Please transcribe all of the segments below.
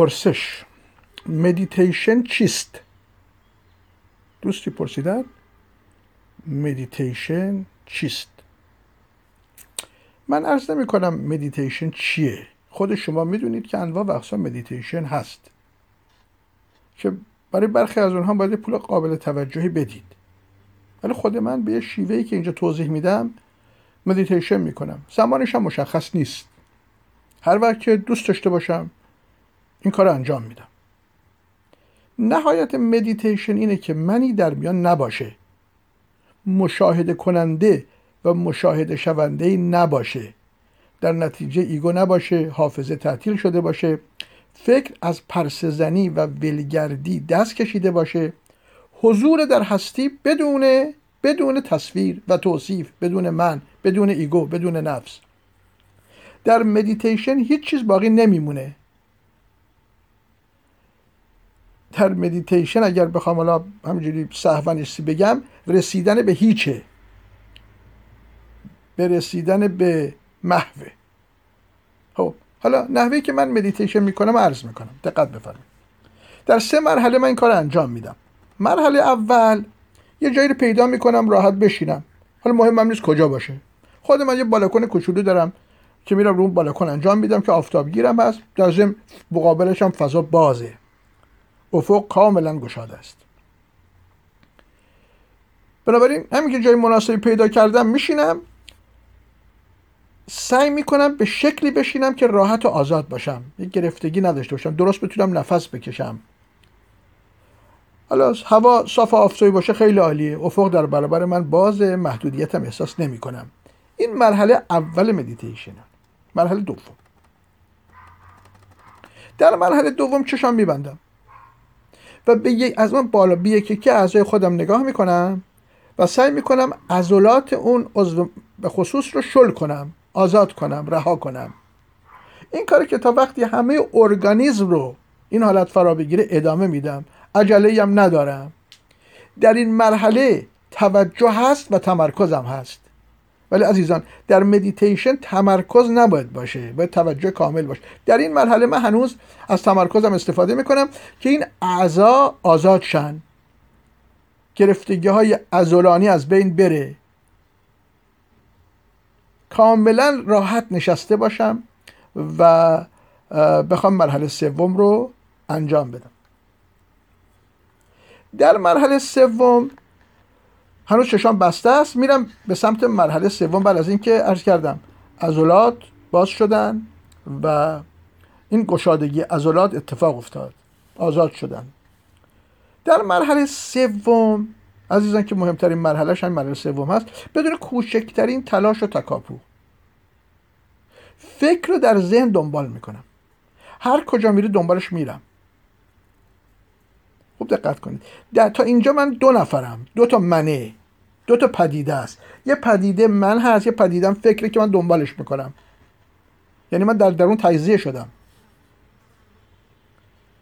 پرسش. مدیتیشن چیست؟ دوستی پرسیدن. مدیتیشن چیست؟ من عرض نمی کنم مدیتیشن چیه. خود شما می‌دونید که انواع و اقسام مدیتیشن هست. که برای برخی از اونها باید پول قابل توجهی بدید. ولی خود من به شیوهی که اینجا توضیح میدم مدیتیشن می‌کنم. زمانش هم مشخص نیست. هر وقت که دوست داشته باشم این کار انجام میدم. نهایت مدیتیشن اینه که منی در میان نباشه. مشاهده کننده و مشاهده شونده نباشه. در نتیجه ego نباشه حافظه تعطیل شده باشه. فکر از پرسه‌زنی و ولگردی دست کشیده باشه. حضور در هستی بدون بدون تصویر و توصیف بدون من بدون ego بدون نفس. در مدیتیشن هیچ چیز باقی نمیمونه. در مدیتیشن اگر بخوام حالا همینجوری صحوانیستی بگم رسیدن به هیچه. به رسیدن به محوه. خب حالا نحوه که من مدیتیشن می‌کنم عرض می‌کنم. دقت بفرمایید. در سه مرحله من این کار انجام میدم. مرحله اول یه جایی رو پیدا می‌کنم راحت بشینم. حالا مهم نیست کجا باشه. خود من یه بالکن کوچولو دارم که میرم رو اون بالکن انجام میدم که آفتابگیرم هست. در ضمن مقابلش هم فضا بازه. افق کاملا گشاده است. بنابراین همین که جای مناسبی پیدا کردم میشینم سعی می‌کنم به شکلی بشینم که راحت و آزاد باشم. یک گرفتگی نداشته باشم. درست بتونم نفس بکشم. حالا هوا صاف آفتابی باشه خیلی عالیه. افق در برابر من باز محدودیتم احساس نمی کنم این مرحله اول مدیتیشن مرحله دوم. در مرحله دوم چشام میبندم. و به از اون بالا به یکی یکی اعضای خودم نگاه می‌کنم و سعی می‌کنم عضلات اون عضو به خصوص رو شل کنم آزاد کنم رها کنم. این کاری که تا وقتی همه ارگانیزم رو این حالت فرا بگیره ادامه میدم. عجله هم ندارم. در این مرحله توجه هست و تمرکزم هست. ولی عزیزان در مدیتیشن تمرکز نباید باشه باید توجه کامل باشه. در این مرحله من هنوز از تمرکزم استفاده می‌کنم که این اعضا آزاد شن. گرفتگی های ازولانی از بین بره. کاملا راحت نشسته باشم و بخوام مرحله سوم رو انجام بدم. در مرحله سوم هنوز چشام بسته است. میرم به سمت مرحله سوم بعد از اینکه عرض کردم. عضلات باز شدن و این گشادگی عضلات اتفاق افتاد. آزاد شدن. در مرحله سوم عزیزان که مهمترین مرحلهش هم مرحله سوم هست بدون کوچکترین تلاش و تکاپو. فکر رو در ذهن دنبال می‌کنم. هر کجا میره دنبالش میرم. خوب دقت کنید. در تا اینجا من دو نفرم. دو تا منه. دو تا پدیده است. یه پدیده من هست یه پدیدم فکری که من دنبالش می‌کنم. یعنی من در درون تجزیه شدم.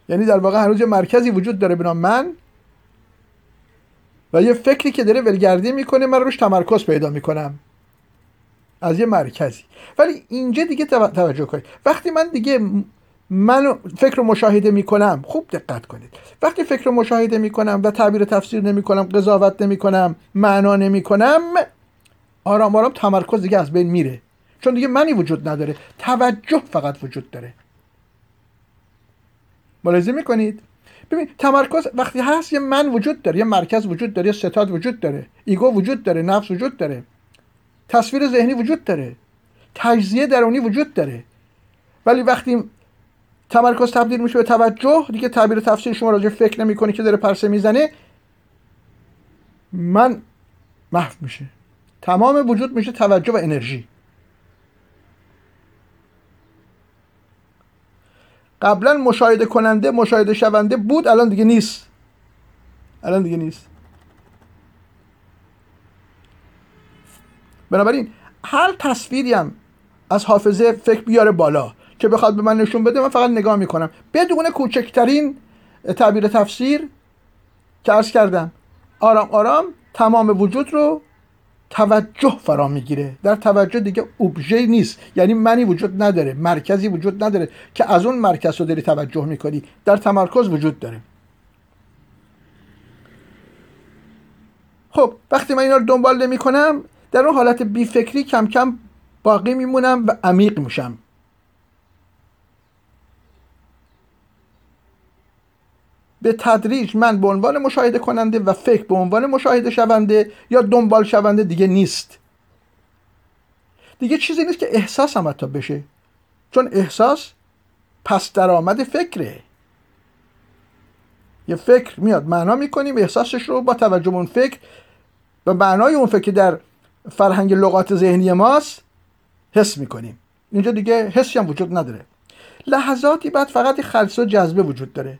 یعنی در واقع هنوز یه مرکزی وجود داره بنا من و یه فکری که داره ولگردی می‌کنه من روش تمرکز پیدا می‌کنم. از یه مرکزی. ولی اینجا دیگه توجه کنید. وقتی من دیگه من فکر مشاهده می‌کنم. خوب دقت کنید. وقتی فکر مشاهده می‌کنم و تعبیر تفسیر نمی‌کنم قضاوت نمی‌کنم معنا نمی‌کنم آرام آرام تمرکز دیگه از بین میره. چون دیگه منی وجود نداره. توجه فقط وجود داره. ملاحظه می‌کنید؟ ببین تمرکز وقتی هست یه من وجود داره یه مرکز وجود داره یه ستاد وجود داره. ایگو وجود داره نفس وجود داره. تصویر ذهنی وجود داره. تجزیه درونی وجود داره. ولی وقتی تمرکز تبدیل میشه به توجه. دیگه تعبیر تفسیر شما راجع فکر نمی‌کنی که داره پرسه می‌زنه. من محو میشه. تمام وجود میشه توجه و انرژی. قبلا مشاهده کننده مشاهده شونده بود الان دیگه نیست. الان دیگه نیست. بنابراین هر تصویری هم از حافظه فکر بیاره بالا. که بخواد به من نشون بده من فقط نگاه می‌کنم. بدون کوچکترین تعبیر تفسیر که ارز کردم آرام آرام تمام وجود رو توجه فرا می‌گیره. در توجه دیگه اوبژه نیست. یعنی منی وجود نداره مرکزی وجود نداره که از اون مرکز رو داری توجه می‌کنی. در تمرکز وجود داره. خب وقتی من اینا رو دنبال نمی کنم در اون حالت بی فکری کم کم باقی میمونم و عمیق میشم. به تدریج من به عنوان مشاهده کننده و فکر به عنوان مشاهده شونده یا دنبال شونده دیگه نیست. دیگه چیزی نیست که احساس هم حتی بشه. چون احساس پس درآمد فکره. یه فکر میاد معنا می‌کنیم احساسش رو با توجه اون فکر و معنای اون فکر در فرهنگ لغات ذهنی ماست حس می‌کنیم. اینجا دیگه حسی هم وجود نداره. لحظاتی بعد فقط خلص و جذبه وجود داره.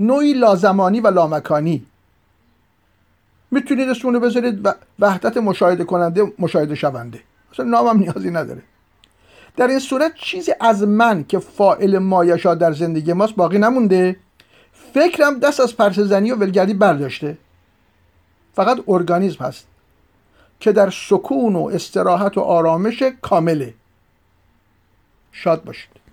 نوعی لازمانی و لامکانی. می‌تونید اسمونو بذارید وحدت مشاهده کننده مشاهده شونده. اصلا نامم نیازی نداره. در این صورت چیزی از من که فائل مایشا در زندگی ماست باقی نمونده. فکرم دست از پرسزنی و ولگردی برداشته. فقط ارگانیزم هست که در سکون و استراحت و آرامش کامله. شاد باشید.